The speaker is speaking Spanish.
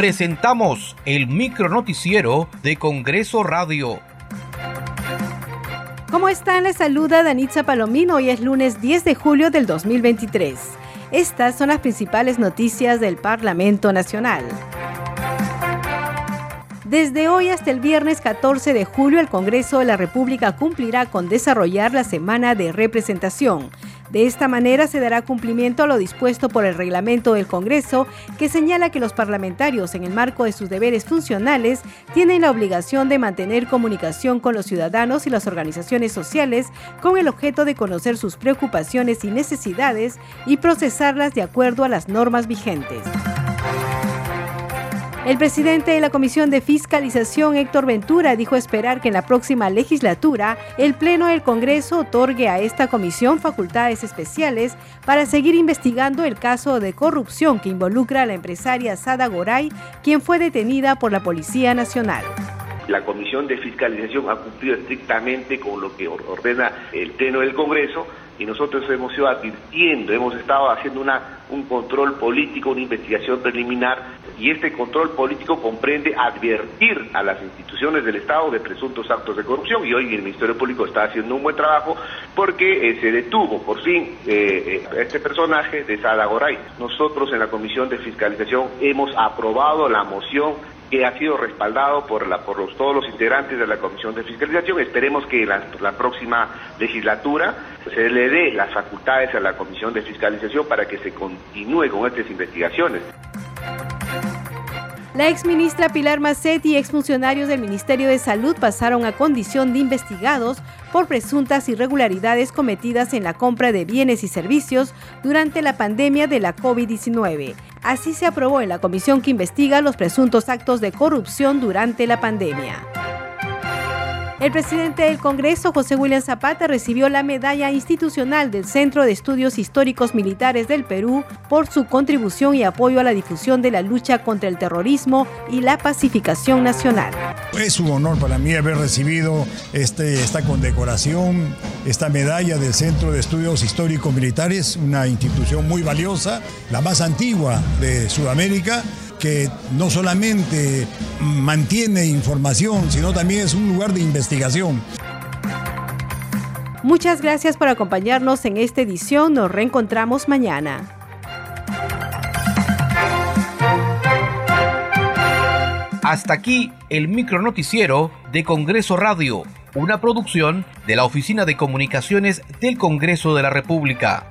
presentamos el micronoticiero de Congreso Radio. ¿Cómo están? Les saluda Danitza Palomino. Hoy es lunes 10 de julio del 2023. Estas son las principales noticias del Parlamento Nacional. Desde hoy hasta el viernes 14 de julio, el Congreso de la República cumplirá con desarrollar la semana de representación. De esta manera se dará cumplimiento a lo dispuesto por el reglamento del Congreso, que señala que los parlamentarios, en el marco de sus deberes funcionales, tienen la obligación de mantener comunicación con los ciudadanos y las organizaciones sociales con el objeto de conocer sus preocupaciones y necesidades y procesarlas de acuerdo a las normas vigentes. El presidente de la Comisión de Fiscalización, Héctor Ventura, dijo esperar que en la próxima legislatura el Pleno del Congreso otorgue a esta comisión facultades especiales para seguir investigando el caso de corrupción que involucra a la empresaria Sada Goray, quien fue detenida por la Policía Nacional. La Comisión de Fiscalización ha cumplido estrictamente con lo que ordena el Pleno del Congreso y nosotros hemos ido advirtiendo, hemos estado haciendo una, un control político, una investigación preliminar y este control político comprende advertir a las instituciones del Estado de presuntos actos de corrupción y hoy el Ministerio Público está haciendo un buen trabajo porque eh, se detuvo por fin eh, eh, este personaje de Sada Goray. Nosotros en la Comisión de Fiscalización hemos aprobado la moción que ha sido respaldado por, la, por los, todos los integrantes de la Comisión de Fiscalización. Esperemos que la, la próxima legislatura se le dé las facultades a la Comisión de Fiscalización para que se continúe con estas investigaciones. La exministra Pilar Macetti y exfuncionarios del Ministerio de Salud pasaron a condición de investigados por presuntas irregularidades cometidas en la compra de bienes y servicios durante la pandemia de la COVID-19. Así se aprobó en la comisión que investiga los presuntos actos de corrupción durante la pandemia. El presidente del Congreso, José William Zapata, recibió la medalla institucional del Centro de Estudios Históricos Militares del Perú por su contribución y apoyo a la difusión de la lucha contra el terrorismo y la pacificación nacional. Es un honor para mí haber recibido este, esta condecoración, esta medalla del Centro de Estudios Históricos Militares, una institución muy valiosa, la más antigua de Sudamérica que no solamente mantiene información, sino también es un lugar de investigación. Muchas gracias por acompañarnos en esta edición. Nos reencontramos mañana. Hasta aquí el micronoticiero de Congreso Radio, una producción de la Oficina de Comunicaciones del Congreso de la República.